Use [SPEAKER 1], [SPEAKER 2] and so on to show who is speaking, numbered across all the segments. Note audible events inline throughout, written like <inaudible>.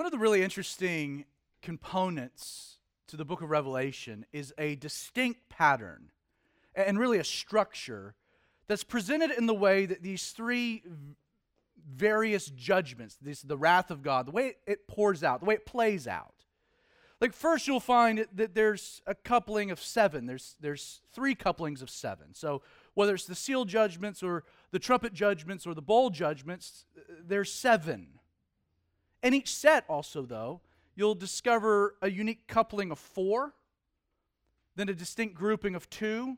[SPEAKER 1] One of the really interesting components to the book of Revelation is a distinct pattern and really a structure that's presented in the way that these three various judgments, this, the wrath of God, the way it pours out, the way it plays out. Like first you'll find that there's a coupling of seven. There's there's three couplings of seven. So whether it's the seal judgments or the trumpet judgments or the bowl judgments, there's seven. And each set also, though, you'll discover a unique coupling of four, then a distinct grouping of two,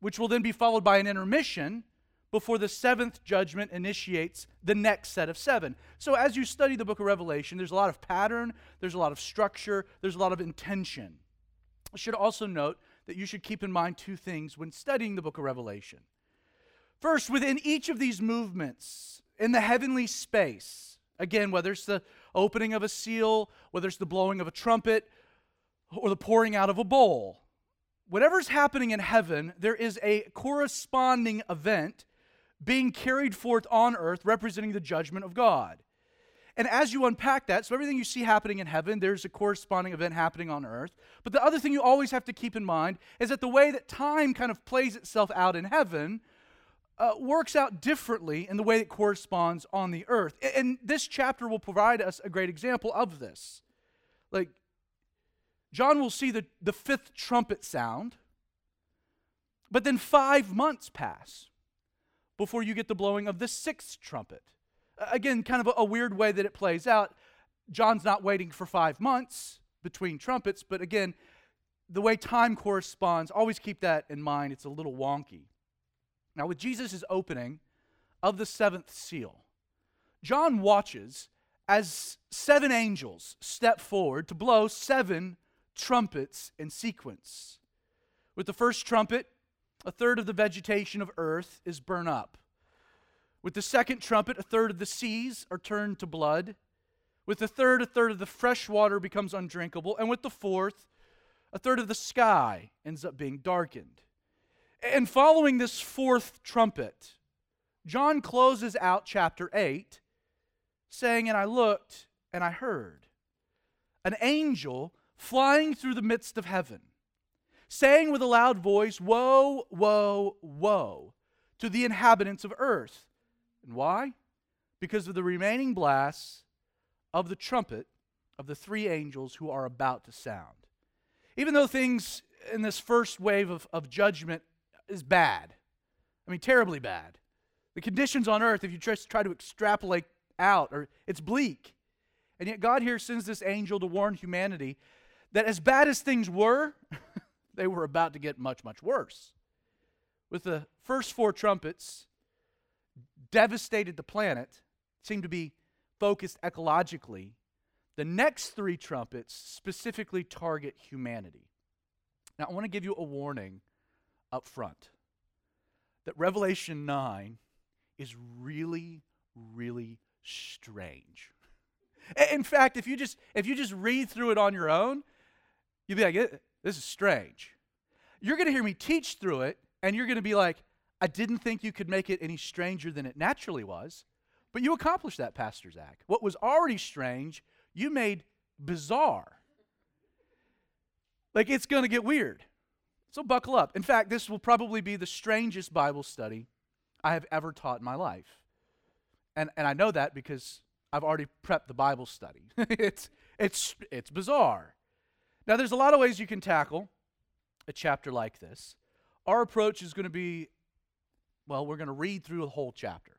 [SPEAKER 1] which will then be followed by an intermission before the seventh judgment initiates the next set of seven. So, as you study the book of Revelation, there's a lot of pattern, there's a lot of structure, there's a lot of intention. I should also note that you should keep in mind two things when studying the book of Revelation. First, within each of these movements, in the heavenly space, Again, whether it's the opening of a seal, whether it's the blowing of a trumpet, or the pouring out of a bowl, whatever's happening in heaven, there is a corresponding event being carried forth on earth representing the judgment of God. And as you unpack that, so everything you see happening in heaven, there's a corresponding event happening on earth. But the other thing you always have to keep in mind is that the way that time kind of plays itself out in heaven uh, works out differently in the way it corresponds on the earth. And this chapter will provide us a great example of this. Like, John will see the, the fifth trumpet sound, but then five months pass before you get the blowing of the sixth trumpet. Again, kind of a, a weird way that it plays out. John's not waiting for five months between trumpets, but again, the way time corresponds, always keep that in mind. It's a little wonky. Now, with Jesus' opening of the seventh seal, John watches as seven angels step forward to blow seven trumpets in sequence. With the first trumpet, a third of the vegetation of earth is burned up. With the second trumpet, a third of the seas are turned to blood. With the third, a third of the fresh water becomes undrinkable. And with the fourth, a third of the sky ends up being darkened. And following this fourth trumpet, John closes out chapter 8 saying, And I looked and I heard an angel flying through the midst of heaven, saying with a loud voice, Woe, woe, woe to the inhabitants of earth. And why? Because of the remaining blasts of the trumpet of the three angels who are about to sound. Even though things in this first wave of, of judgment is bad. I mean, terribly bad. The conditions on earth, if you just try to extrapolate out, or it's bleak. And yet God here sends this angel to warn humanity that as bad as things were, <laughs> they were about to get much, much worse. With the first four trumpets devastated the planet, seemed to be focused ecologically. The next three trumpets specifically target humanity. Now, I want to give you a warning up front that Revelation 9 is really, really strange. In fact, if you just if you just read through it on your own, you'll be like, eh, this is strange. You're to hear me teach through it, and you're to be like, I didn't think you could make it any stranger than it naturally was. But you accomplished that, Pastor Zach. What was already strange, you made bizarre. Like it's to get weird. So buckle up. In fact, this will probably be the strangest Bible study I have ever taught in my life. And, and I know that because I've already prepped the Bible study. <laughs> it's, it's, it's bizarre. Now, there's a lot of ways you can tackle a chapter like this. Our approach is going to be well, we're going to read through the whole chapter.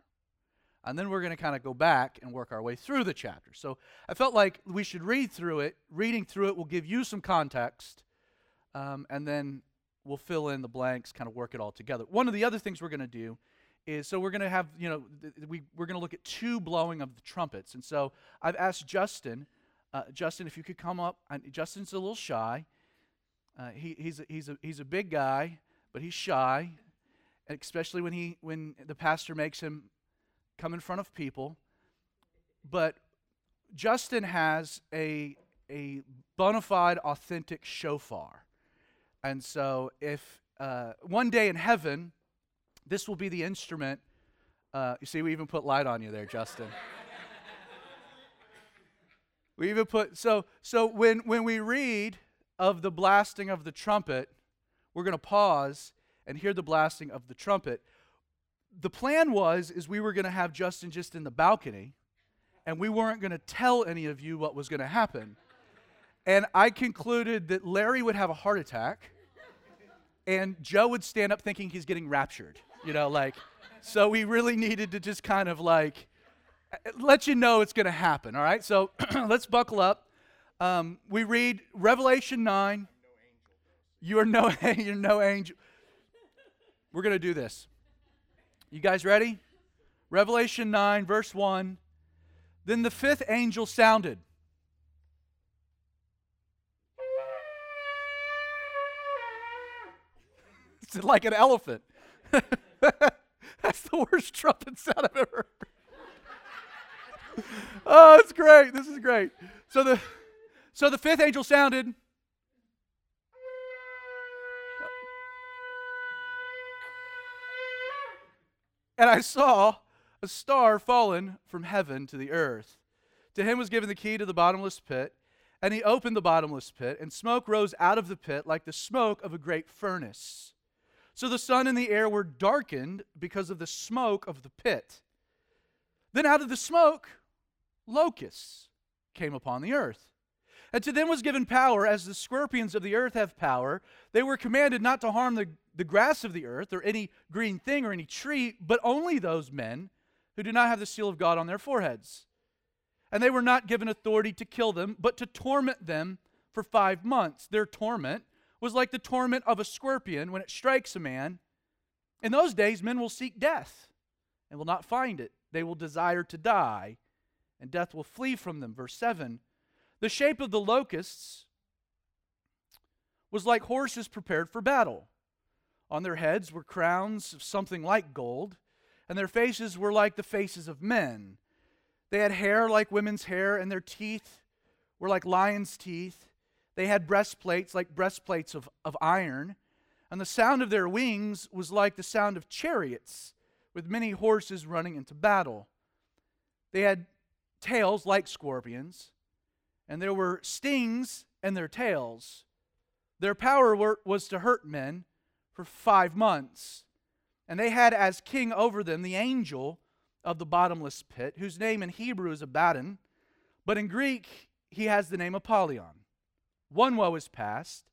[SPEAKER 1] And then we're going to kind of go back and work our way through the chapter. So I felt like we should read through it. Reading through it will give you some context. Um, and then we'll fill in the blanks, kind of work it all together. One of the other things we're going to do is so we're going to have, you know, th- we, we're going to look at two blowing of the trumpets. And so I've asked Justin, uh, Justin, if you could come up. I, Justin's a little shy. Uh, he, he's, a, he's, a, he's a big guy, but he's shy, especially when, he, when the pastor makes him come in front of people. But Justin has a, a bona fide, authentic shofar. And so, if uh, one day in heaven, this will be the instrument. Uh, you see, we even put light on you there, Justin. We even put so so when when we read of the blasting of the trumpet, we're going to pause and hear the blasting of the trumpet. The plan was is we were going to have Justin just in the balcony and we weren't going to tell any of you what was going to happen. And I concluded that Larry would have a heart attack and Joe would stand up thinking he's getting raptured. You know, like so we really needed to just kind of like let you know it's going to happen. All right, so <clears throat> let's buckle up. Um, we read Revelation 9. You are no, <laughs> you're no angel. We're going to do this. You guys ready? Revelation 9, verse 1. Then the fifth angel sounded. <laughs> It's like an elephant. <laughs> That's the worst trumpet sound I've ever heard <laughs> oh, it's great. This is great. So the so the fifth angel sounded. And I saw a star fallen from heaven to the earth. To him was given the key to the bottomless pit, and he opened the bottomless pit, and smoke rose out of the pit like the smoke of a great furnace. So the sun and the air were darkened because of the smoke of the pit. Then out of the smoke locusts came upon the earth. And to them was given power, as the scorpions of the earth have power. They were commanded not to harm the, the grass of the earth, or any green thing, or any tree, but only those men who do not have the seal of God on their foreheads. And they were not given authority to kill them, but to torment them for five months. Their torment was like the torment of a scorpion when it strikes a man. In those days, men will seek death and will not find it. They will desire to die and death will flee from them. Verse 7 The shape of the locusts was like horses prepared for battle. On their heads were crowns of something like gold, and their faces were like the faces of men. They had hair like women's hair, and their teeth were like lions' teeth. They had breastplates like breastplates of, of iron, and the sound of their wings was like the sound of chariots with many horses running into battle. They had tails like scorpions, and there were stings in their tails. Their power were, was to hurt men for five months. And they had as king over them the angel of the bottomless pit, whose name in Hebrew is Abaddon, but in Greek he has the name Apollyon. One woe is past.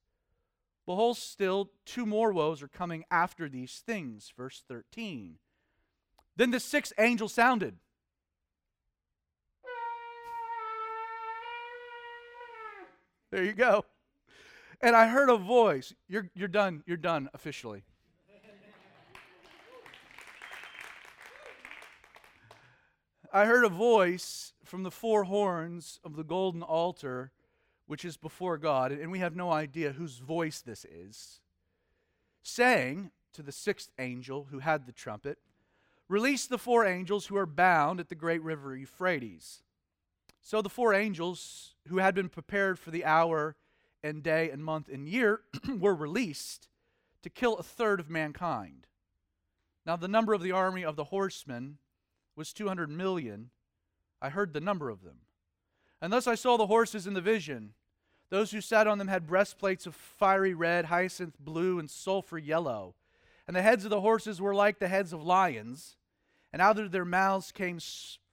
[SPEAKER 1] Behold, still two more woes are coming after these things. Verse 13. Then the sixth angel sounded There you go. And I heard a voice. You're, you're done. You're done officially. I heard a voice from the four horns of the golden altar, which is before God, and we have no idea whose voice this is, saying to the sixth angel who had the trumpet, Release the four angels who are bound at the great river Euphrates. So the four angels who had been prepared for the hour and day and month and year <clears throat> were released to kill a third of mankind. Now, the number of the army of the horsemen was 200 million. I heard the number of them. And thus I saw the horses in the vision. Those who sat on them had breastplates of fiery red, hyacinth blue, and sulfur yellow. And the heads of the horses were like the heads of lions. And out of their mouths came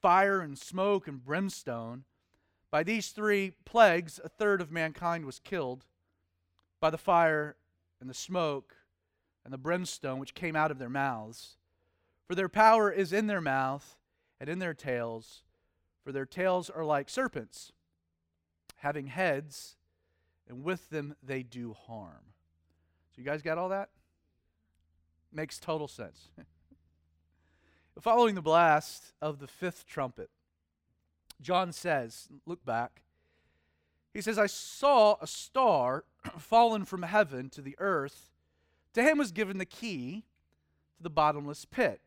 [SPEAKER 1] fire and smoke and brimstone. By these three plagues, a third of mankind was killed by the fire and the smoke and the brimstone which came out of their mouths. For their power is in their mouth and in their tails, for their tails are like serpents, having heads, and with them they do harm. So, you guys got all that? Makes total sense. <laughs> Following the blast of the fifth trumpet, John says, look back. He says, I saw a star <clears throat> fallen from heaven to the earth. To him was given the key to the bottomless pit.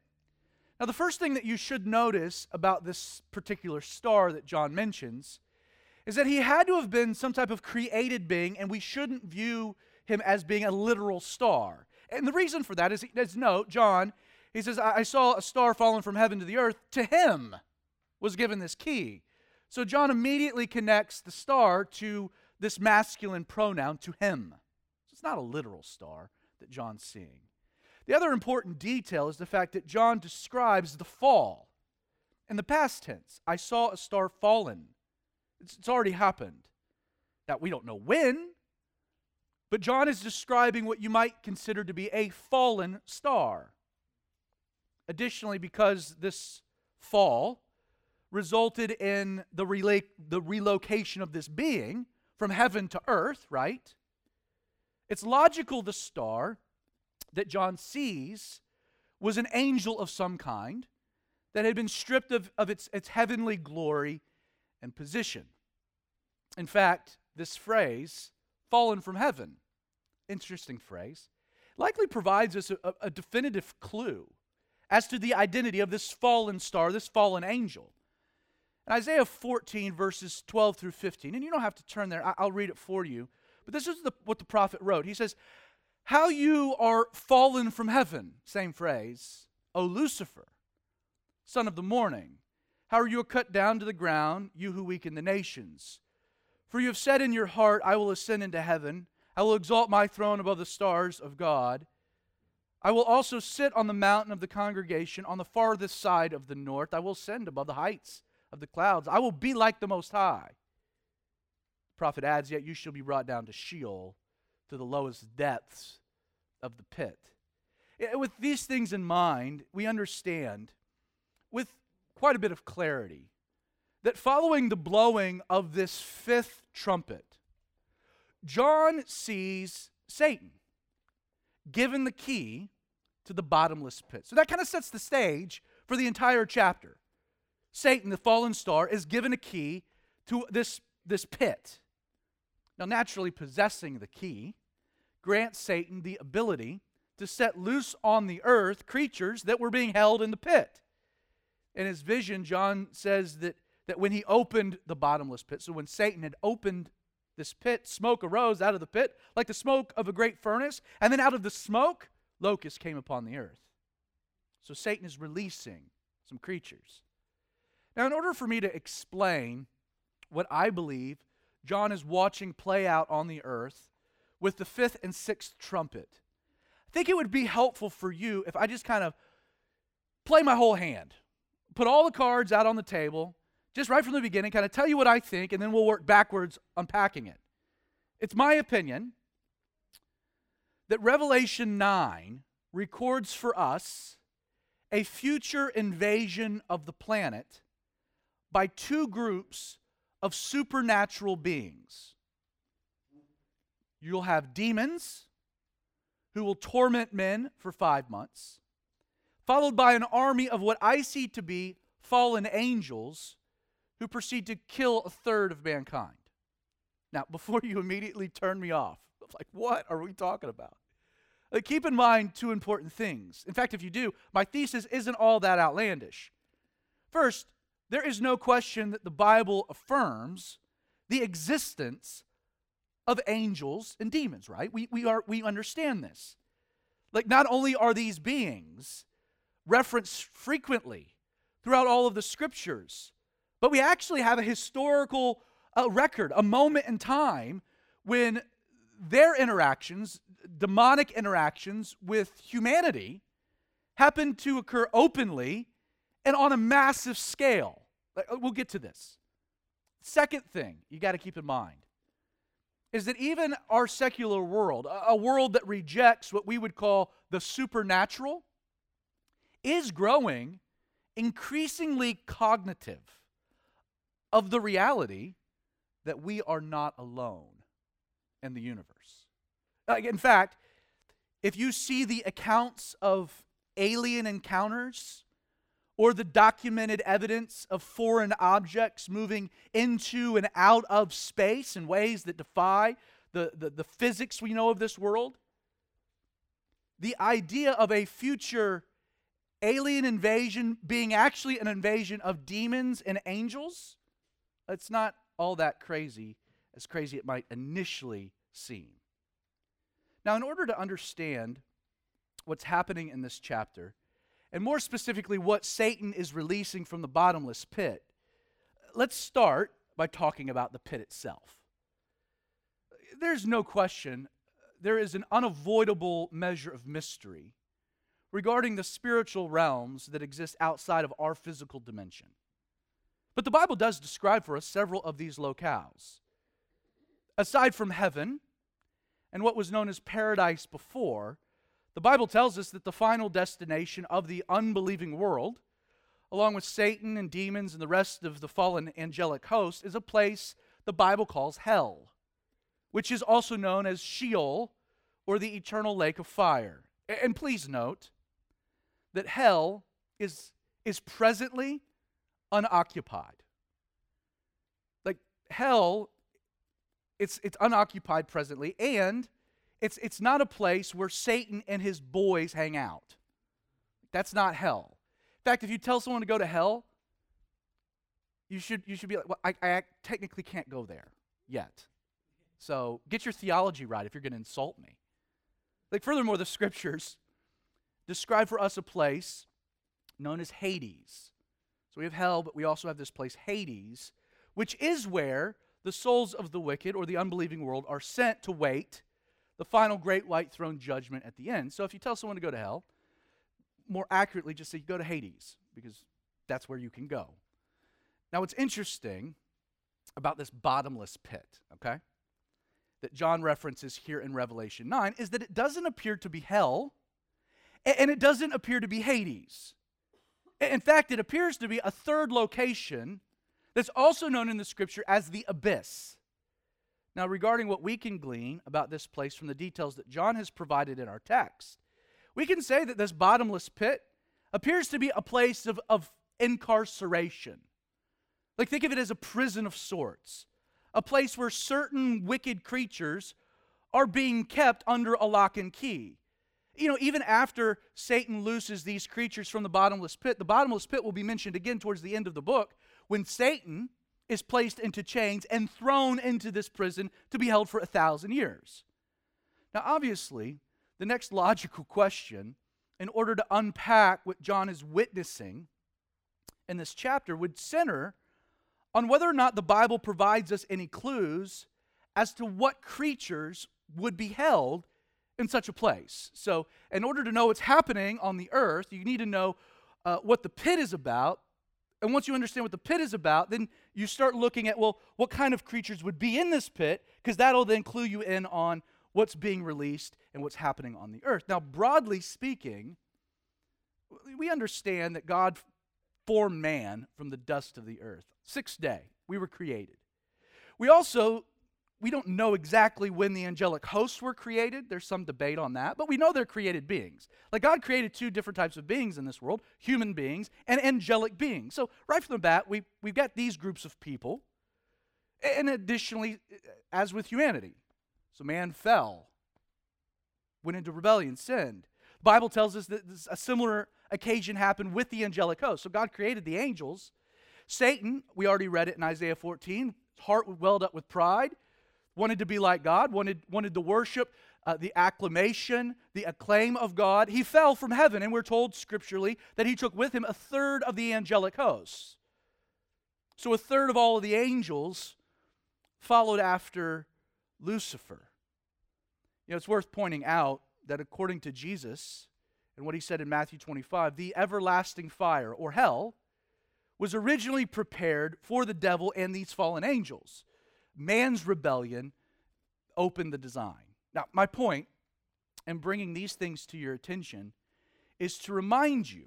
[SPEAKER 1] Now, the first thing that you should notice about this particular star that John mentions is that he had to have been some type of created being, and we shouldn't view him as being a literal star. And the reason for that is, as note, John, he says, I saw a star falling from heaven to the earth. To him was given this key. So John immediately connects the star to this masculine pronoun, to him. So it's not a literal star that John's seeing. The other important detail is the fact that John describes the fall in the past tense. I saw a star fallen. It's, it's already happened. Now, we don't know when, but John is describing what you might consider to be a fallen star. Additionally, because this fall resulted in the, rela- the relocation of this being from heaven to earth, right? It's logical the star that John sees was an angel of some kind that had been stripped of, of its, its heavenly glory and position. In fact, this phrase, fallen from heaven, interesting phrase, likely provides us a, a definitive clue as to the identity of this fallen star, this fallen angel. In Isaiah 14, verses 12 through 15, and you don't have to turn there, I'll read it for you. But this is the, what the prophet wrote. He says, How you are fallen from heaven, same phrase, O Lucifer, son of the morning. How are you cut down to the ground, you who weaken the nations? For you have said in your heart, I will ascend into heaven. I will exalt my throne above the stars of God. I will also sit on the mountain of the congregation on the farthest side of the north. I will ascend above the heights of the clouds. I will be like the Most High. The prophet adds, Yet you shall be brought down to Sheol, to the lowest depths of the pit. With these things in mind, we understand with quite a bit of clarity that following the blowing of this fifth trumpet, John sees Satan given the key to the bottomless pit. So that kind of sets the stage for the entire chapter. Satan, the fallen star, is given a key to this, this pit. Now, naturally, possessing the key grants Satan the ability to set loose on the earth creatures that were being held in the pit. In his vision, John says that that when he opened the bottomless pit, so when Satan had opened this pit, smoke arose out of the pit like the smoke of a great furnace, and then out of the smoke, locusts came upon the earth. So Satan is releasing some creatures. Now, in order for me to explain what I believe John is watching play out on the earth with the fifth and sixth trumpet, I think it would be helpful for you if I just kind of play my whole hand, put all the cards out on the table, just right from the beginning, kind of tell you what I think, and then we'll work backwards unpacking it. It's my opinion that Revelation 9 records for us a future invasion of the planet by two groups of supernatural beings. You'll have demons who will torment men for five months, followed by an army of what I see to be fallen angels who proceed to kill a third of mankind. Now, <laughs> before you immediately turn me off, like, what are we talking about? Uh, keep in mind two important things. In fact, if you do, my thesis isn't all that outlandish. First, there is no question that the Bible affirms the existence of angels and demons, right? We, we, are, we understand this. Like, not only are these beings referenced frequently throughout all of the scriptures, but we actually have a historical uh, record, a moment in time when their interactions, demonic interactions with humanity, happened to occur openly and on a massive scale. Uh, we'll get to this. Second thing you got to keep in mind is that even our secular world, a world that rejects what we would call the supernatural, is growing increasingly cognitive of the reality that we are not alone in the universe. Uh, in fact, if you see the accounts of alien encounters or the documented evidence of foreign objects moving into and out of space in ways that defy the, the, the physics we know of this world, the idea of a future alien invasion being actually an invasion of demons and angels it's not all that crazy, as crazy it might initially seem. Now, in order to understand what's happening in this chapter, and more specifically, what Satan is releasing from the bottomless pit, let's start by talking about the pit itself. There's no question, there is an unavoidable measure of mystery regarding the spiritual realms that exist outside of our physical dimension. But the Bible does describe for us several of these locales. Aside from heaven and what was known as paradise before, the Bible tells us that the final destination of the unbelieving world, along with Satan and demons and the rest of the fallen angelic host, is a place the Bible calls hell, which is also known as Sheol or the eternal lake of fire. And please note that hell is, is presently unoccupied. Like hell, it's, it's unoccupied presently, and it's, it's not a place where Satan and his boys hang out. That's not hell. In fact, if you tell someone to go to hell, you should, you should be like, well, I, I technically can't go there yet. So get your theology right if you're going to insult me. Like, furthermore, the scriptures describe for us a place known as Hades. So we have hell, but we also have this place, Hades, which is where the souls of the wicked or the unbelieving world are sent to wait the final great white throne judgment at the end. So if you tell someone to go to hell, more accurately, just say you go to Hades, because that's where you can go. Now, what's interesting about this bottomless pit, okay, that John references here in Revelation 9 is that it doesn't appear to be hell and it doesn't appear to be Hades. In fact, it appears to be a third location that's also known in the scripture as the abyss. Now, regarding what we can glean about this place from the details that John has provided in our text, we can say that this bottomless pit appears to be a place of, of incarceration. Like, think of it as a prison of sorts, a place where certain wicked creatures are being kept under a lock and key. You know, even after Satan looses these creatures from the bottomless pit, the bottomless pit will be mentioned again towards the end of the book when Satan is placed into chains and thrown into this prison to be held for a thousand years. Now, obviously, the next logical question, in order to unpack what John is witnessing in this chapter, would center on whether or not the Bible provides us any clues as to what creatures would be held in such a place. So, in order to know what's happening on the earth, you need to know uh, what the pit is about and once you understand what the pit is about, then you start looking at, well, what kind of creatures would be in this pit, because that'll then clue you in on what's being released and what's happening on the earth. Now, broadly speaking, we understand that God formed man from the dust of the earth. Sixth day, we were created. We also we don't know exactly when the angelic hosts were created. There's some debate on that, but we know they're created beings. Like God created two different types of beings in this world human beings and angelic beings. So, right from the bat, we, we've got these groups of people. And additionally, as with humanity, so man fell, went into rebellion, sinned. The Bible tells us that a similar occasion happened with the angelic host. So, God created the angels. Satan, we already read it in Isaiah 14, heart welled up with pride wanted to be like God, wanted, wanted to worship uh, the acclamation, the acclaim of God. He fell from heaven, and we're told scripturally that he took with him a third of the angelic hosts. So a third of all of the angels followed after Lucifer. You know, it's worth pointing out that according to Jesus and what he said in Matthew 25, the everlasting fire, or hell, was originally prepared for the devil and these fallen angels man's rebellion opened the design. Now, my point in bringing these things to your attention is to remind you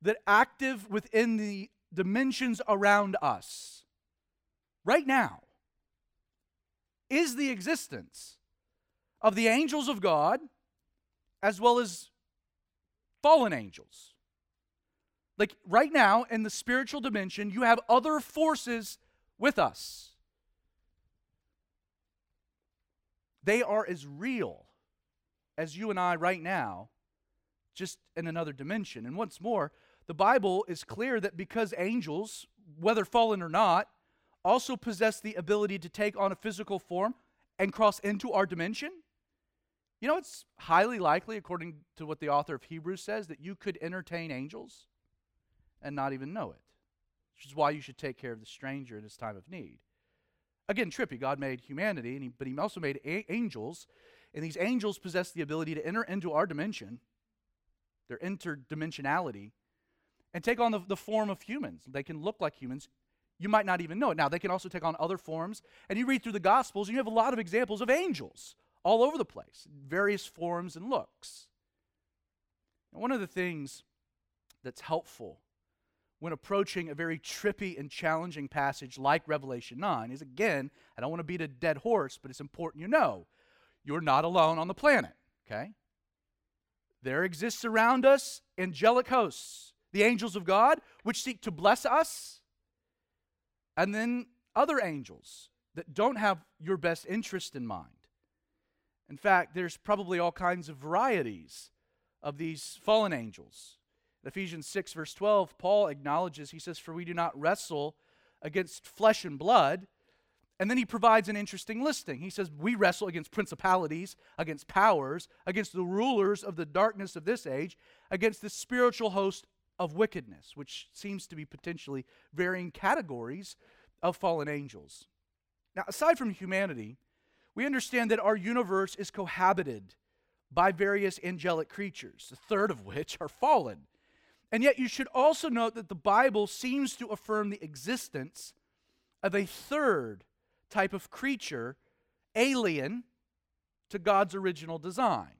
[SPEAKER 1] that active within the dimensions around us right now is the existence of the angels of God as well as fallen angels. Like right now in the spiritual dimension, you have other forces with us. They are as real as you and I right now, just in another dimension. And once more, the Bible is clear that because angels, whether fallen or not, also possess the ability to take on a physical form and cross into our dimension, you know, it's highly likely, according to what the author of Hebrews says, that you could entertain angels and not even know it. which is why you should take care of the stranger in his time of need. Again, trippy. God made humanity, he, but he also made a- angels, and these angels possess the ability to enter into our dimension, their interdimensionality, and take on the, the form of humans. They can look like humans. You might not even know it. Now, they can also take on other forms. And you read through the Gospels, and you have a lot of examples of angels all over the place, various forms and looks. And one of the things that's helpful when approaching a very trippy and challenging passage like Revelation 9 is again, I don't want to beat a dead horse, but it's important you know you're not alone on the planet, okay? There exists around us angelic hosts, the angels of God, which seek to bless us, and then other angels that don't have your best interest in mind. In fact, there's probably all kinds of varieties of these fallen angels. In Ephesians 6, verse 12, Paul acknowledges, he says, For we do not wrestle against flesh and blood. And then he provides an interesting listing. He says, We wrestle against principalities, against powers, against the rulers of the darkness of this age, against the spiritual host of wickedness, which seems to be potentially varying categories of fallen angels. Now, aside from humanity, we understand that our universe is cohabited by various angelic creatures, a third of which are fallen. And yet, you should also note that the Bible seems to affirm the existence of a third type of creature, alien to God's original design.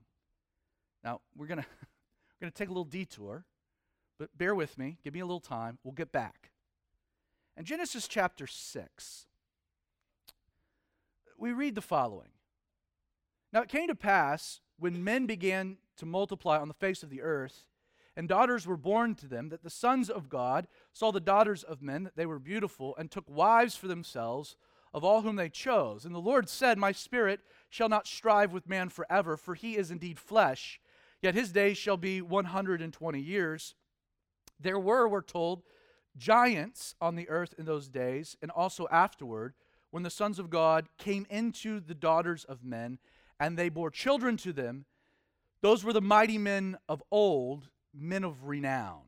[SPEAKER 1] Now, we're going <laughs> to we're going to take a little detour, but bear with me. Give me a little time. We'll get back. In Genesis chapter 6, we read the following Now it came to pass when men began to multiply on the face of the earth, and daughters were born to them, that the sons of God saw the daughters of men, that they were beautiful, and took wives for themselves of all whom they chose. And the Lord said, My spirit shall not strive with man forever, for he is indeed flesh, yet his days shall be 120 years. There were, we're told, giants on the earth in those days, and also afterward, when the sons of God came into the daughters of men, and they bore children to them. Those were the mighty men of old, men of renown.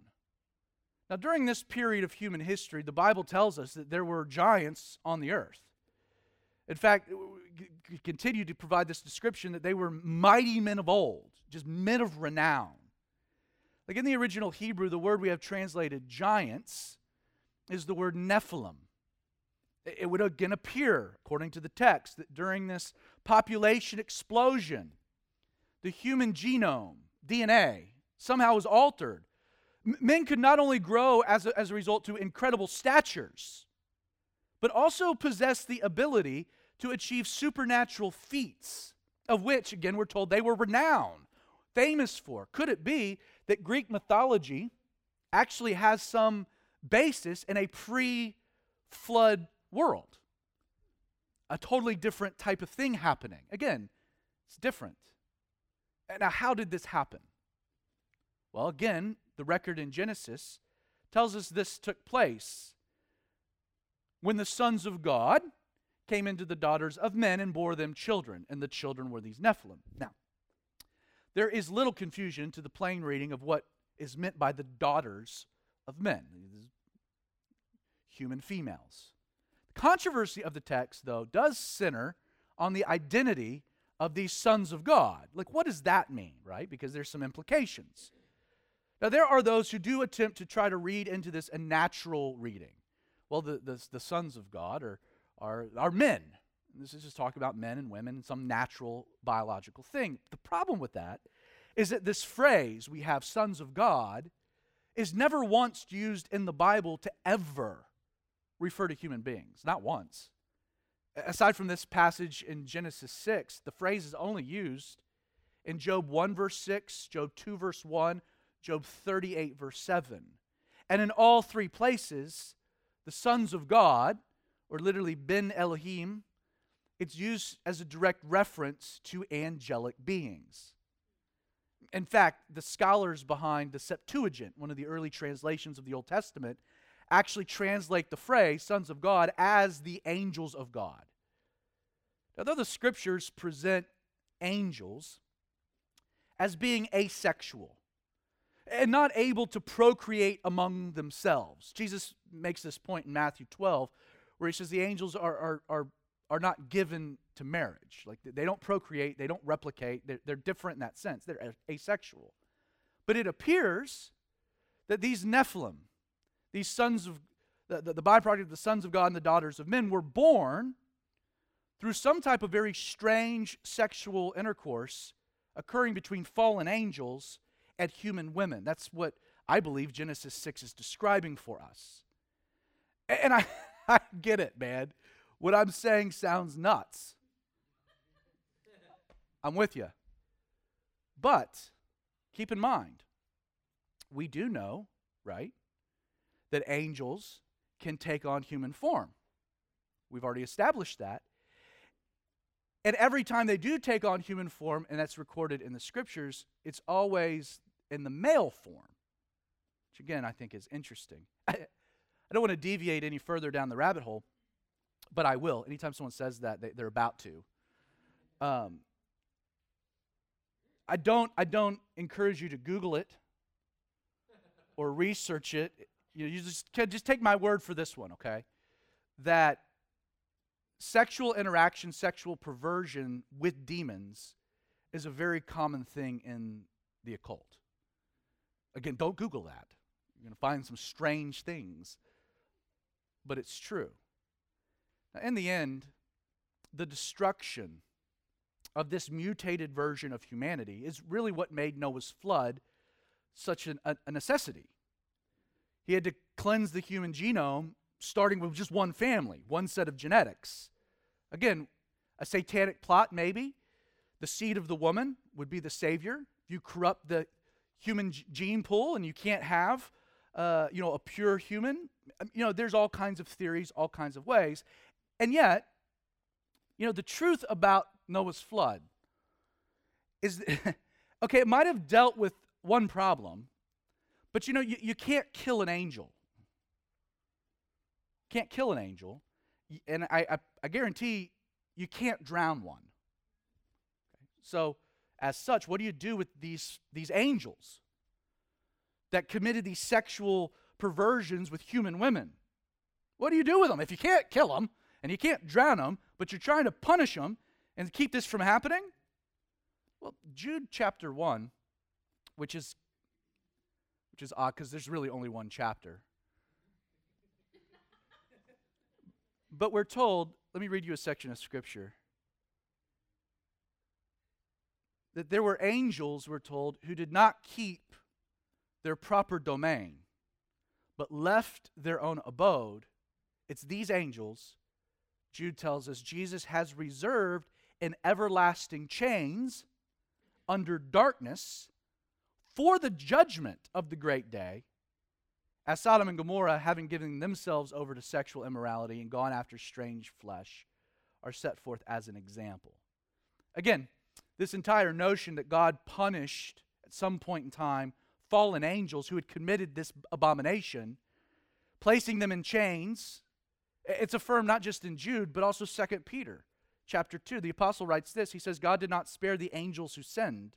[SPEAKER 1] Now, during this period of human history, the Bible tells us that there were giants on the earth. In fact, continue to provide this description that they were mighty men of old, just men of renown. Like in the original Hebrew, the word we have translated giants is the word Nephilim. It would again appear, according to the text, that during this population explosion, the human genome, DNA, somehow was altered. men could not only grow as a, as a result to incredible statures, but also possess the ability to achieve supernatural feats, of which, again, we're told they were renowned, famous for. Could it be that Greek mythology actually has some basis in a pre flood world? A totally different type of thing happening. Again, it's different. Now, how did this happen? Well, again, the record in Genesis tells us this took place when the sons of God came into the daughters of men and bore them children, and the children were these Nephilim. Now, there is little confusion to the plain reading of what is meant by the daughters of men, human females. The controversy of the text, though, does center on the identity of these sons of God. Like, what does that mean, right? Because there's some implications. Now, there are those who do attempt to try to read into this a natural reading. Well, the, the, the sons of God are, are, are men. This is just talking about men and women, some natural biological thing. The problem with that is that this phrase, we have sons of God, is never once used in the Bible to ever refer to human beings. Not once. Aside from this passage in Genesis 6, the phrase is only used in Job 1, verse 6, Job 2, verse 1, Job 38, verse 7. And in all three places, the sons of God, or literally Ben Elohim, it's used as a direct reference to angelic beings. In fact, the scholars behind the Septuagint, one of the early translations of the Old Testament, actually translate the phrase sons of God as the angels of God. Now, though the scriptures present angels as being asexual, and not able to procreate among themselves. Jesus makes this point in Matthew 12, where he says the angels are, are, are, are not given to marriage. Like they don't procreate, they don't replicate, they're, they're different in that sense. They're asexual. But it appears that these Nephilim, these sons of the, the, the byproduct of the sons of God and the daughters of men, were born through some type of very strange sexual intercourse occurring between fallen angels and human women. That's what I believe Genesis 6 is describing for us. And I, <laughs> I get it, man. What I'm saying sounds nuts. I'm with you. But keep in mind, we do know, right, that angels can take on human form. We've already established that. And every time they do take on human form, and that's recorded in the scriptures, it's always in the male form, which again I think is interesting. <laughs> I, don't want to deviate any further down the rabbit hole, but I will. Anytime someone says that, they, are about to. Um, I don't. I don't encourage you to Google it or research it. You, you just just take my word for this one, okay? That sexual interaction, sexual perversion with demons is a very common thing in the occult. Again, don't Google that. You're going to find some strange things, but it's true. Now, in the end, the destruction of this mutated version of humanity is really what made Noah's flood such an, a, a necessity. He had to cleanse the human genome starting with just one family, one set of genetics. Again, a satanic plot, maybe. The seed of the woman would be the savior. If you corrupt the human gene pool and you can't have, uh, you know, a pure human, um, you know, there's all kinds of theories, all kinds of ways. And yet, you know, the truth about Noah's flood is, <laughs> okay, it might have dealt with one problem, but you know, you, you can't kill an angel. Can't kill an angel and I, I, I guarantee you can't drown one. Okay? So, as such, what do you do with these, these angels that committed these sexual perversions with human women? What do you do with them? If you can't kill them and you can't drown them, but you're trying to punish them and keep this from happening? Well, Jude chapter 1, which is which is odd because there's really only one chapter. But we're told, let me read you a section of scripture. That there were angels, we're told, who did not keep their proper domain, but left their own abode. It's these angels, Jude tells us, Jesus has reserved in everlasting chains under darkness for the judgment of the great day as Sodom and Gomorrah, having given themselves over to sexual immorality and gone after strange flesh, are set forth as an example. Again, this entire notion that God punished at some point in time fallen angels who had committed this abomination, placing them in chains, it's affirmed not just in Jude, but also 2 Peter chapter 2. The apostle writes this He says, God did not spare the angels who sinned,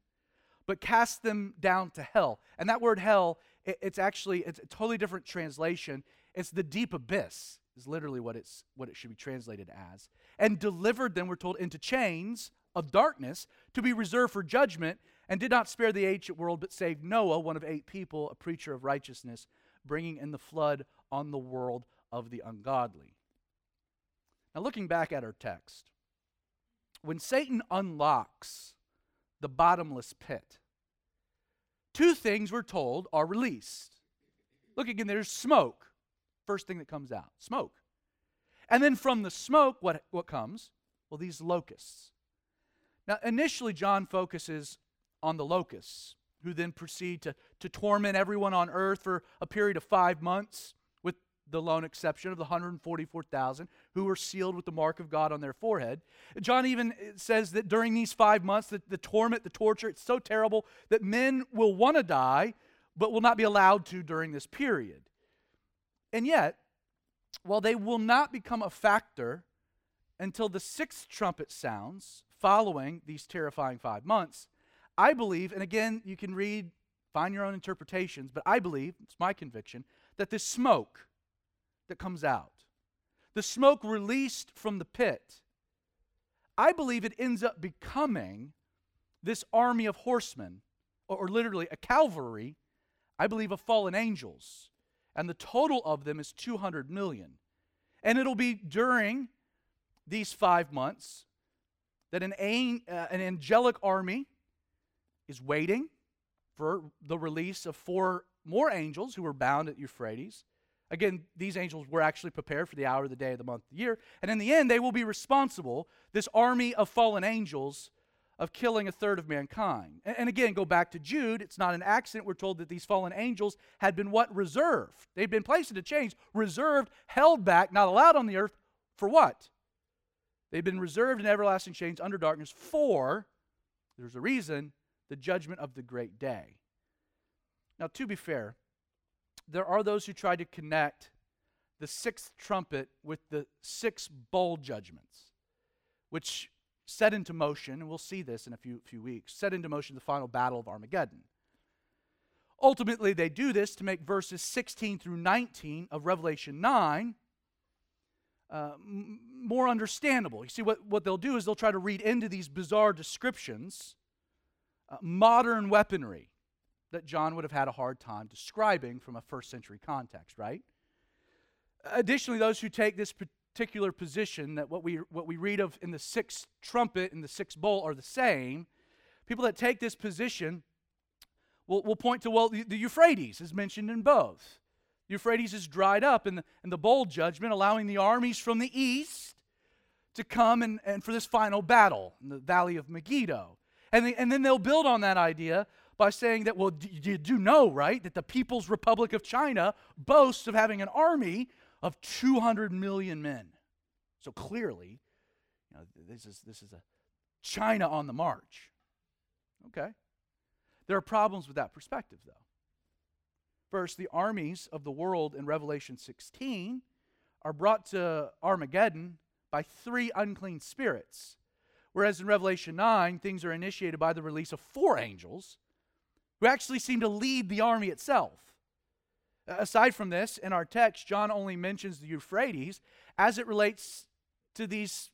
[SPEAKER 1] but cast them down to hell. And that word hell, it's actually it's a totally different translation. It's the deep abyss is literally what it's what it should be translated as. And delivered them, we're told, into chains of darkness to be reserved for judgment, and did not spare the ancient world, but saved Noah, one of eight people, a preacher of righteousness, bringing in the flood on the world of the ungodly. Now, looking back at our text, when Satan unlocks the bottomless pit, two things we're told are released. Look again, there's smoke. First thing that comes out smoke. And then from the smoke, what, what comes? Well, these locusts. Now, initially, John focuses on the locusts, who then proceed to, to torment everyone on earth for a period of five months with the lone exception of the 144,000 who were sealed with the mark of God on their forehead. John even eh, says that during these five months, the, the torment, the torture, it's so terrible that men will want to die, but will not be allowed to during this period. And yet, while they will not become a factor until the sixth trumpet sounds following these terrifying five months, I believe, and again, you can read find your own interpretations, but I believe, it's my conviction, that this smoke that comes out, the smoke released from the pit, I believe it ends up becoming this army of horsemen, or, or literally a cavalry, I believe, of fallen angels. And the total of them is 200 million. And it'll be during these five months that an, uh, an angelic army is waiting for the release of four more angels who were bound at Euphrates. Again, these angels were actually prepared for the hour, the day, the month, the year. And in the end, they will be responsible, this army of fallen angels, of killing a third of mankind. And, again, go back to Jude. It's not an accident. We're told that these fallen angels had been what? Reserved. They'd been placed in a chains, reserved, held back, not allowed on the earth. For what? They've been reserved in everlasting chains under darkness for, there's a reason, the judgment of the great day. Now, to be fair, there are those who try to connect the sixth trumpet with the six bowl judgments, which set into motion, and we'll see this in a few, few weeks, set into motion the final battle of Armageddon. Ultimately, they do this to make verses 16 through 19 of Revelation 9 uh, more understandable. You see, what, what they'll do is they'll try to read into these bizarre descriptions uh, modern weaponry that John would have had a hard time describing from a first century context, right? Additionally, those who take this particular position that what we, what we read of in the sixth trumpet and the sixth bowl are the same, people that take this position will, will point to, well, the, the Euphrates is mentioned in both. Euphrates is dried up in the, in the bowl judgment, allowing the armies from the east to come and, and for this final battle in the valley of Megiddo. And, and then they'll build on that idea by saying that, well, you do know, right, that the People's Republic of China boasts of having an army of 200 million men. So clearly, you know, this is, this is a China on the march. Okay? There are problems with that perspective, though. First, the armies of the world in Revelation 16 are brought to Armageddon by three unclean spirits. Whereas in Revelation 9, things are initiated by the release of four angels who actually seem to lead the army itself. Aside from this, in our text, John only mentions the Euphrates as it relates to these,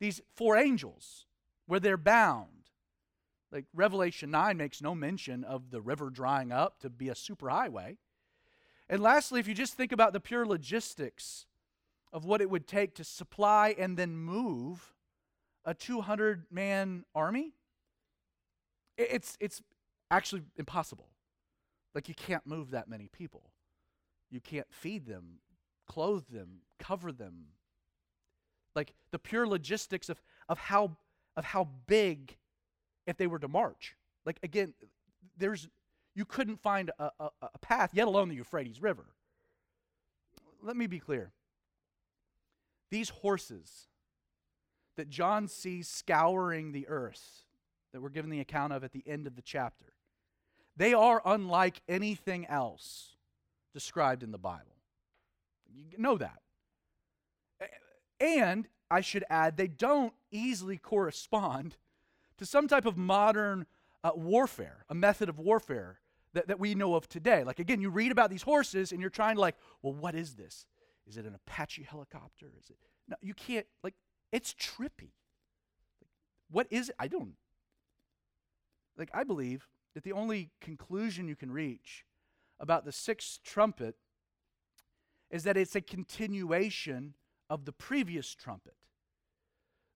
[SPEAKER 1] these four angels, where they're bound. Like Revelation 9 makes no mention of the river drying up to be a superhighway. And lastly, if you just think about the pure logistics of what it would take to supply and then move a 200 man army, it's, it's actually impossible. Like, you can't move that many people. You can't feed them, clothe them, cover them. Like, the pure logistics of, of, how, of how big if they were to march. Like, again, there's, you couldn't find a, a, a path, yet alone the Euphrates River. Let me be clear. These horses that John sees scouring the earth, that we're given the account of at the end of the chapter, they are unlike anything else described in the Bible. You know that. And I should add, they don't easily correspond to some type of modern uh, warfare, a method of warfare that, that we know of today. Like, again, you read about these horses and you're trying to, like, well, what is this? Is it an Apache helicopter? Is it? No, you can't, like, it's trippy. What is it? I don't. Like, I believe that the only conclusion you can reach about the sixth trumpet is that it's a continuation of the previous trumpet.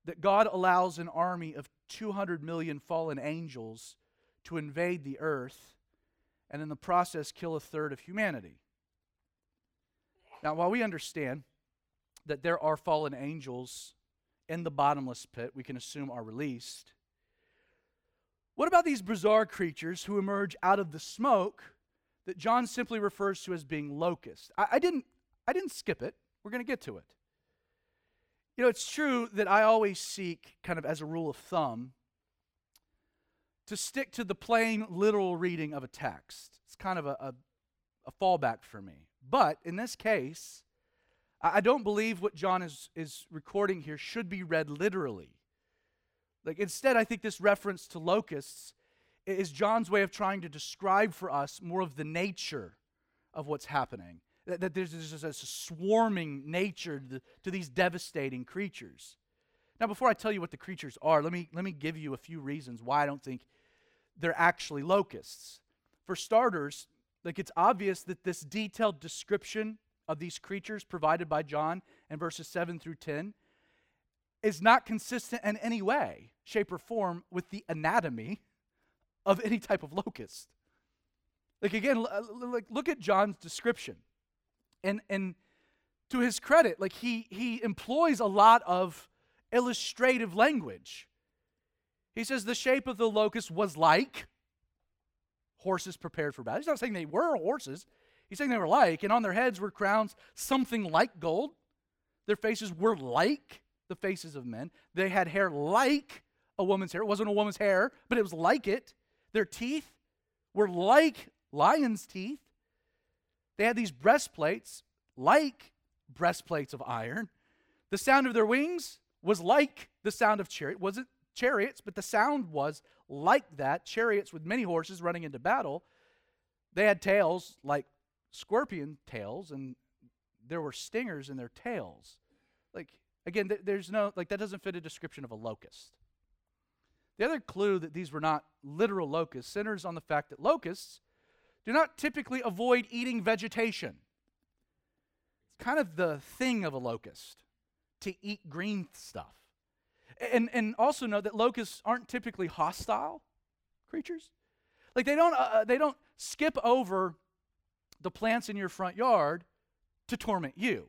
[SPEAKER 1] That God allows an army of 200 million fallen angels to invade the earth and in the process kill a third of humanity. Now, while we understand that there are fallen angels in the bottomless pit, we can assume are released, what about these bizarre creatures who emerge out of the smoke that John simply refers to as being locusts? I, I didn't, I didn't skip it. We're going to get to it. You know, it's true that I always seek, kind of as a rule of thumb, to stick to the plain, literal reading of a text. It's kind of a, a, a fallback for me. But in this case, I, I don't believe what John is, is recording here should be read literally. Like instead, I think this reference to locusts is John's way of trying to describe for us more of the nature of what's happening. That, that there's, there's a swarming nature to, to these devastating creatures. Now, before I tell you what the creatures are, let me, let me give you a few reasons why I don't think they're actually locusts. For starters, like it's obvious that this detailed description of these creatures provided by John in verses 7 through 10 is not consistent in any way, shape, or form with the anatomy of any type of locust. Like again, like look at John's description. And and to his credit, like he he employs a lot of illustrative language. He says the shape of the locust was like horses prepared for battle. He's not saying they were horses. He's saying they were like, and on their heads were crowns something like gold. Their faces were like the faces of men. They had hair like a woman's hair. It wasn't a woman's hair, but it was like it. Their teeth were like lion's teeth. They had these breastplates like breastplates of iron. The sound of their wings was like the sound of chariot. Wasn't chariots, but the sound was like that. Chariots with many horses running into battle. They had tails like scorpion tails, and there were stingers in their tails. Like, again, th- there's no, like, that doesn't fit a description of a locust. The other clue that these were not literal locusts centers on the fact that locusts do not typically avoid eating vegetation. It's kind of the thing of a locust to eat green stuff. And, and also know that locusts aren't typically hostile creatures. Like they don't, uh, uh they don't skip over the plants in your front yard to torment you.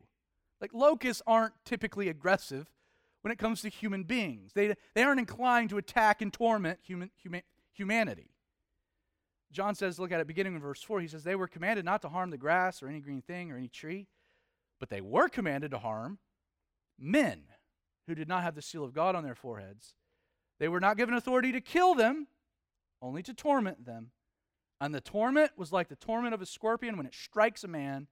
[SPEAKER 1] Like locusts aren't typically aggressive when it comes to human beings. They, they aren't inclined to attack and torment human, human, humanity. John says, look at it beginning in verse 4. He says, They were commanded not to harm the grass or any green thing or any tree, but they were commanded to harm men who did not have the seal of God on their foreheads. They were not given authority to kill them, only to torment them. And the torment was like the torment of a scorpion when it strikes a man.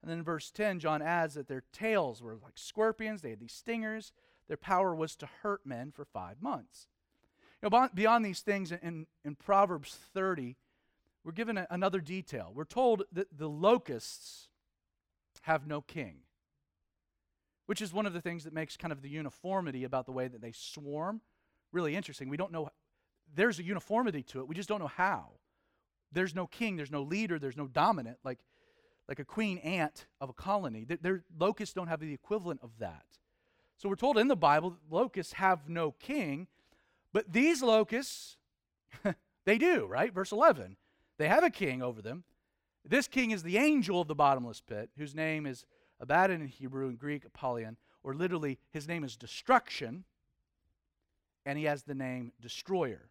[SPEAKER 1] And then in verse 10, John adds that their tails were like scorpions, they had these stingers. Their power was to hurt men for five months. You know, beyond these things, in, in Proverbs 30, we're given a, another detail. We're told that the locusts have no king, which is one of the things that makes kind of the uniformity about the way that they swarm really interesting. We don't know, there's a uniformity to it, we just don't know how. There's no king, there's no leader, there's no dominant, like, like a queen ant of a colony. Their locusts don't have the equivalent of that. So we're told in the Bible that locusts have no king, but these locusts, <laughs> they do, right? Verse 11. They have a king over them. This king is the angel of the bottomless pit, whose name is Abaddon in Hebrew and Greek, Apollyon, or literally, his name is destruction, and he has the name destroyer.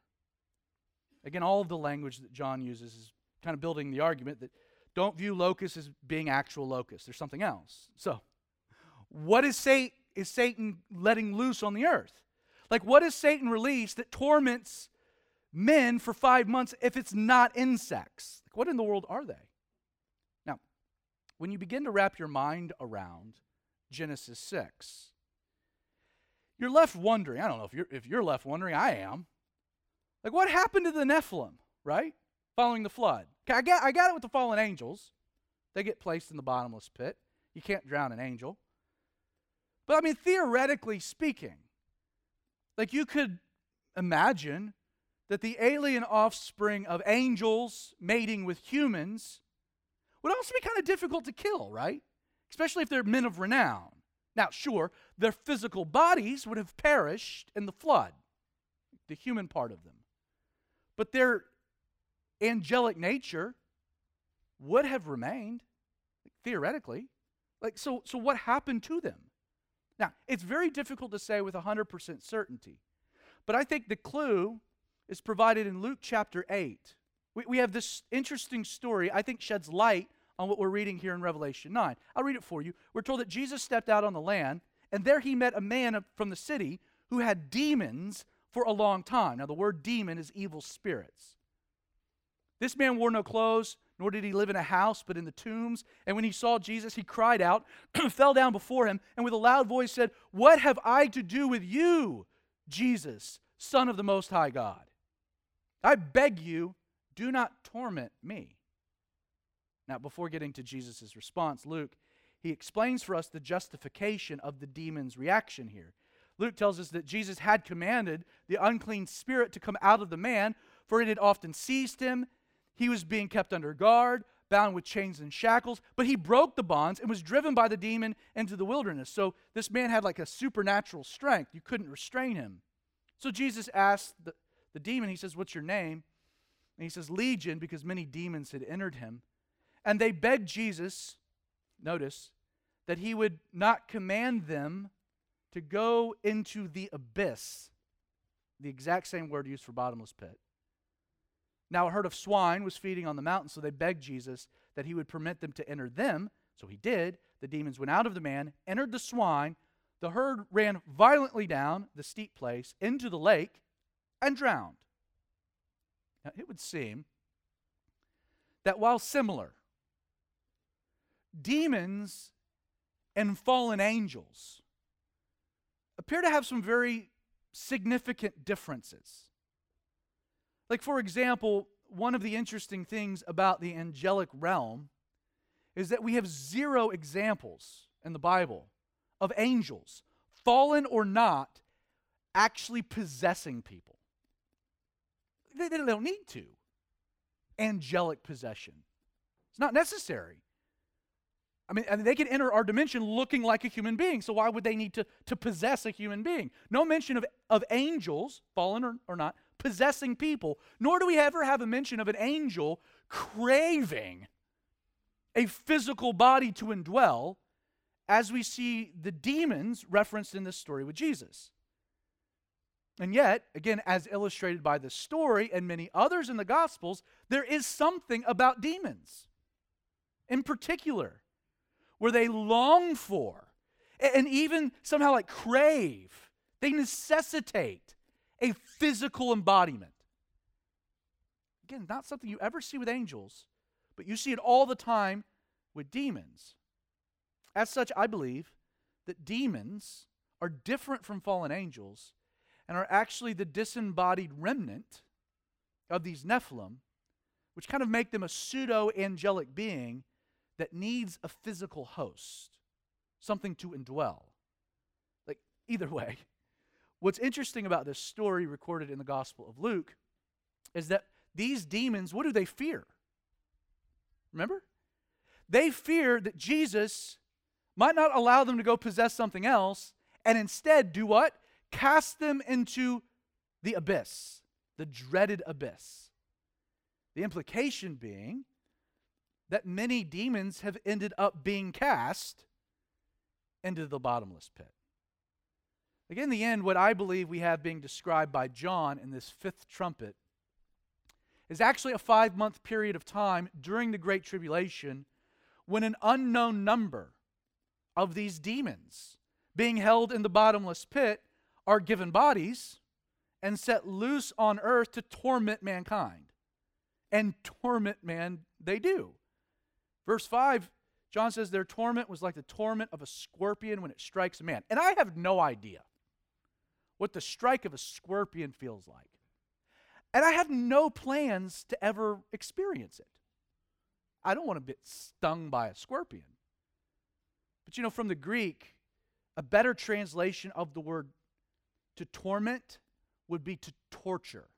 [SPEAKER 1] Again, all of the language that John uses is kind of building the argument that don't view locusts as being actual locusts. There's something else. So, what is Satan? letting loose on the earth? Like, what Satan released that torments men for five months if it's not insects? Like, what in the world are they? Now, when you begin to wrap your mind around Genesis 6, you're left wondering. I don't know if you're, if you're left wondering, I am. Like, what happened to the Nephilim, right? Following the flood. Okay, I got, I got it with the fallen angels. They get placed in the bottomless pit. You can't drown an angel. But I mean, theoretically speaking, like you could imagine that the alien offspring of angels mating with humans would also be kind of difficult to kill, right? Especially if they're men of renown. Now, sure, their physical bodies would have perished in the flood, the human part of them. But their angelic nature would have remained, theoretically. Like, so, so what happened to them? Now, it's very difficult to say with 100% certainty, but I think the clue is provided in Luke chapter 8. We, we have this interesting story, I think sheds light on what we're reading here in Revelation 9. I'll read it for you. We're told that Jesus stepped out on the land, and there he met a man from the city who had demons for a long time. Now, the word demon is evil spirits. This man wore no clothes, nor did he live in a house, but in the tombs. And when he saw Jesus, he cried out, <clears throat> fell down before him, and with a loud voice said, What have I to do with you, Jesus, Son of the Most High God? I beg you, do not torment me. Now, before getting to Jesus' response, Luke, he explains for us the justification of the demon's reaction here. Luke tells us that Jesus had commanded the unclean spirit to come out of the man, for it had often seized him. He was being kept under guard, bound with chains and shackles, but he broke the bonds and was driven by the demon into the wilderness. So this man had like a supernatural strength. You couldn't restrain him. So Jesus asked the, the demon, he says, What's your name? And he says, Legion, because many demons had entered him. And they begged Jesus, notice, that he would not command them to go into the abyss, the exact same word used for bottomless pit. Now, a herd of swine was feeding on the mountain, so they begged Jesus that he would permit them to enter them. So he did. The demons went out of the man, entered the swine. The herd ran violently down the steep place into the lake and drowned. Now, it would seem that while similar, demons and fallen angels appear to have some very significant differences. Like, for example, one of the interesting things about the angelic realm is that we have zero examples in the Bible of angels, fallen or not, actually possessing people. They, they don't need to. Angelic possession. It's not necessary. I mean, they can enter our dimension looking like a human being, so why would they need to, to possess a human being? No mention of, of angels, fallen or, or not, possessing people, nor do we ever have a mention of an angel craving a physical body to indwell, as we see the demons referenced in this story with Jesus. And yet, again, as illustrated by this story and many others in the Gospels, there is something about demons in particular where they long for and even somehow like crave, they necessitate a physical embodiment. Again, not something you ever see with angels, but you see it all the time with demons. As such, I believe that demons are different from fallen angels and are actually the disembodied remnant of these Nephilim, which kind of make them a pseudo angelic being that needs a physical host, something to indwell. Like, either way, what's interesting about this story recorded in the Gospel of Luke is that these demons, what do they fear? Remember? They fear that Jesus might not allow them to go possess something else and instead do what? Cast them into the abyss, the dreaded abyss. The implication being that many demons have ended up being cast into the bottomless pit. Again, in the end, what I believe we have being described by John in this fifth trumpet is actually a five month period of time during the Great Tribulation when an unknown number of these demons being held in the bottomless pit are given bodies and set loose on earth to torment mankind. And torment man they do. Verse 5, John says their torment was like the torment of a scorpion when it strikes a man. And I have no idea what the strike of a scorpion feels like. And I have no plans to ever experience it. I don't want to get stung by a scorpion. But you know, from the Greek, a better translation of the word to torment would be to torture.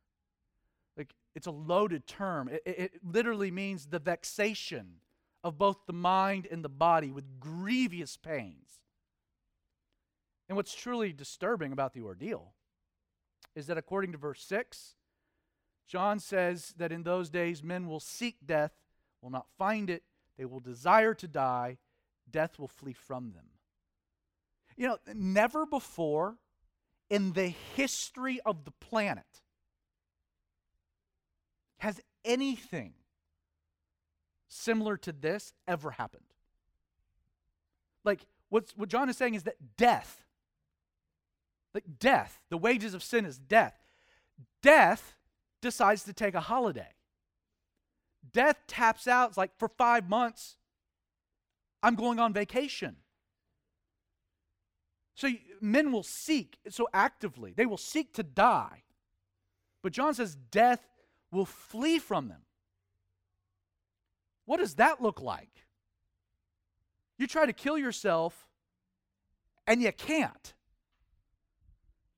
[SPEAKER 1] Like, it's a loaded term. It, it, it literally means the vexation of both the mind and the body with grievous pains. And what's truly disturbing about the ordeal is that according to verse 6, John says that in those days men will seek death, will not find it, they will desire to die, death will flee from them. You know, never before in the history of the planet has anything similar to this ever happened. Like, what's, what John is saying is that death, like death, the wages of sin is death. Death decides to take a holiday. Death taps out, it's like for five months, I'm going on vacation. So men will seek so actively, they will seek to die. But John says death will flee from them. What does that look like? You try to kill yourself and you can't.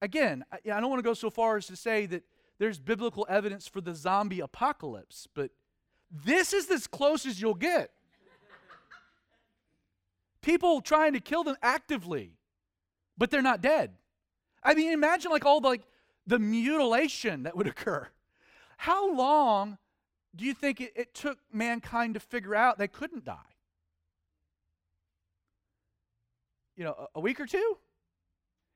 [SPEAKER 1] Again, I, don't want to go so far as to say that there's biblical evidence for the zombie apocalypse, but this is as close as you'll get. People trying to kill them actively, but they're not dead. I mean, imagine like all the, like the mutilation that would occur. How long do you think it, it took mankind to figure out they couldn't die? You know, a, a week or two?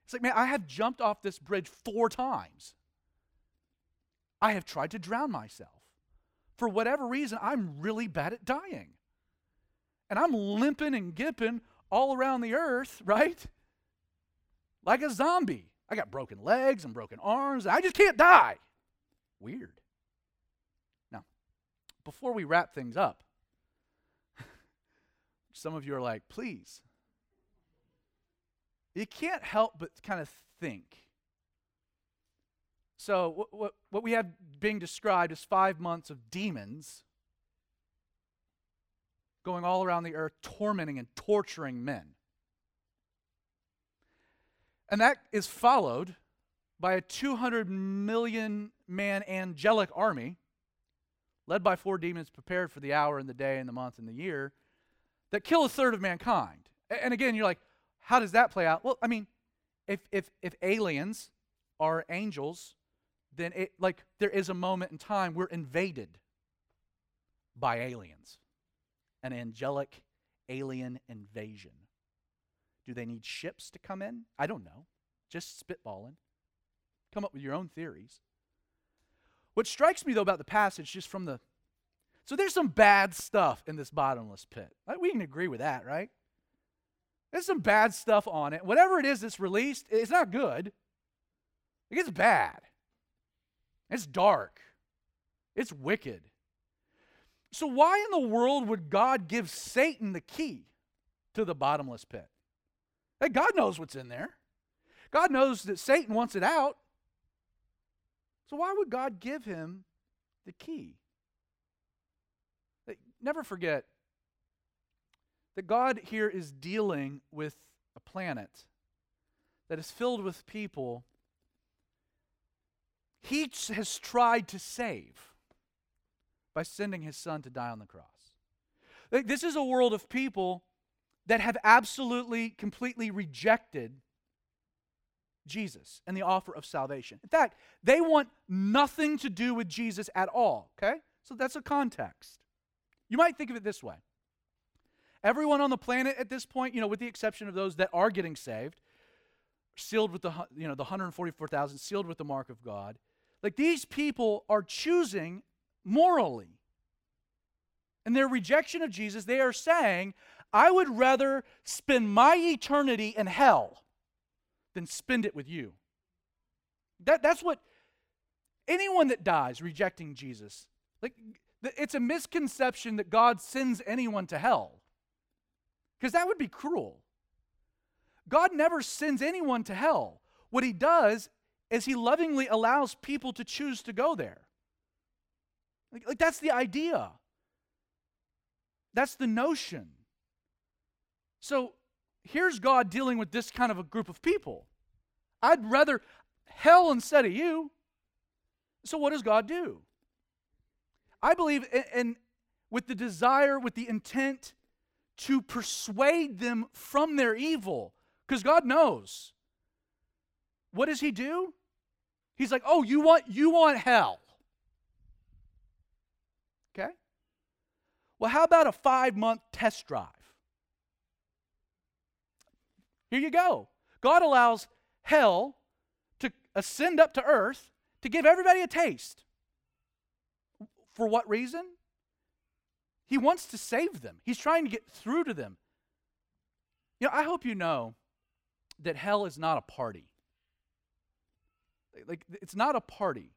[SPEAKER 1] It's like, man, I have jumped off this bridge four times. I have tried to drown myself. For whatever reason, I'm really bad at dying. And I'm limping and gipping all around the earth, <laughs> right? Like a zombie. I got broken legs and broken arms. I just can't die. Weird. Now, before we wrap things up, <laughs> some of you are like, please. You can't help but kind of think. So, what, what, what we have being described is five months of demons going all around the earth, tormenting and torturing men. And that is followed by a 200 million man angelic army, led by four demons prepared for the hour and the day and the month and the year, that kill a third of mankind. And again, you're like, how does that play out? Well, I mean, if, if, if aliens are angels, then it, like there is a moment in time we're invaded by aliens an angelic alien invasion. Do they need ships to come in? I don't know. Just spitballing. Come up with your own theories. What strikes me, though, about the passage, just from the. So there's some bad stuff in this bottomless pit. We can agree with that, right? There's some bad stuff on it. Whatever it is that's released, it's not good. It gets bad. It's dark. It's wicked. So, why in the world would God give Satan the key to the bottomless pit? Hey, God knows what's in there. God knows that Satan wants it out. So, why would God give him the key? Never forget that God here is dealing with a planet that is filled with people he has tried to save by sending his son to die on the cross. This is a world of people that have absolutely, completely rejected Jesus and the offer of salvation. In fact, they want nothing to do with Jesus at all, okay? So that's a context. You might think of it this way everyone on the planet at this point, you know, with the exception of those that are getting saved, sealed with the, you know, the 144,000, sealed with the mark of God. Like these people are choosing morally. In their rejection of Jesus, they are saying, I would rather spend my eternity in hell than spend it with you. That, that's what anyone that dies rejecting Jesus, like it's a misconception that God sends anyone to hell. Because that would be cruel. God never sends anyone to hell. What he does is he lovingly allows people to choose to go there. Like, like that's the idea. That's the notion. So here's God dealing with this kind of a group of people. I'd rather hell instead of you. So what does God do? I believe in with the desire, with the intent to persuade them from their evil. Because God knows. What does he do? He's like, "Oh, you want you want hell." Okay? Well, how about a 5-month test drive? Here you go. God allows hell to ascend up to earth to give everybody a taste. For what reason? He wants to save them. He's trying to get through to them. You know, I hope you know that hell is not a party. Like, it's not a party.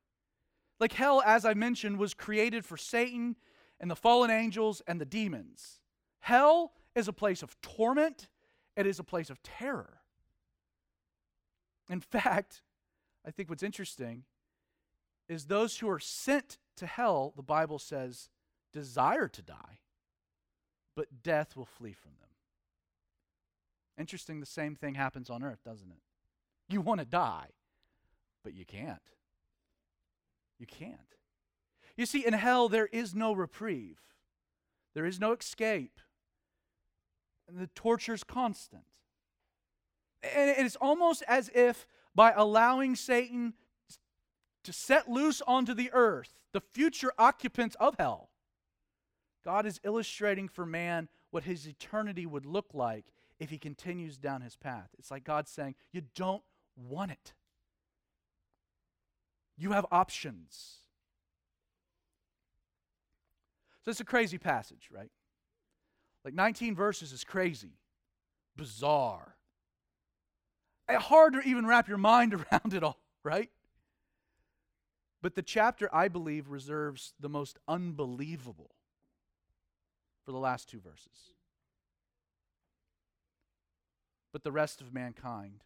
[SPEAKER 1] Like, hell, as I mentioned, was created for Satan and the fallen angels and the demons. Hell is a place of torment, it is a place of terror. In <laughs> fact, I think what's interesting is those who are sent to hell, the Bible says, desire to die, but death will flee from them. Interesting, the same thing happens on earth, doesn't it? You want to die, but you can't. You can't. You see, in hell, there is no reprieve, there is no escape. And the torture is constant. And it's almost as if by allowing Satan to set loose onto the earth the future occupants of hell, God is illustrating for man what his eternity would look like if he continues down his path. It's like God saying, You don't want it. You have options. So it's a crazy passage, right? Like 19 verses is crazy, bizarre. Eh, hard to even wrap your mind <laughs> around it all, right? But the chapter, I believe, reserves the most unbelievable for the last two verses. But the rest of mankind,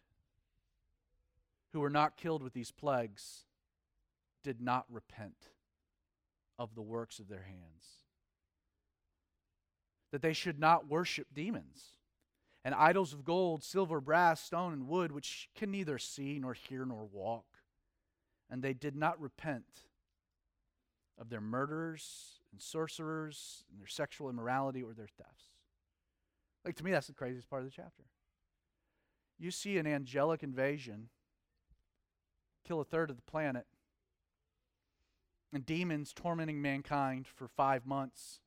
[SPEAKER 1] who were not killed with these plagues, did not repent of the works of their hands. That they should not worship demons and idols of gold, silver, brass, stone, and wood, which can neither see nor hear nor walk and they did not repent of their murderers and sorcerers and their sexual immorality or their thefts. Like, to me, that's the craziest part of the chapter. You see an angelic invasion kill a third of the planet, and demons tormenting mankind for five months.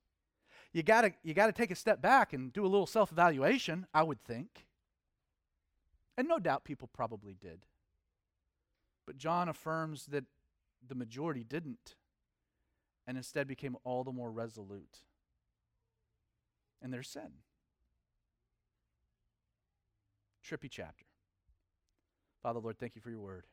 [SPEAKER 1] You gotta, you gotta take a step back and do a little self evaluation, I would think. And no doubt people probably did. But John affirms that the majority didn't and instead became all the more resolute in their sin. Trippy chapter. Father, Lord, thank you for your word.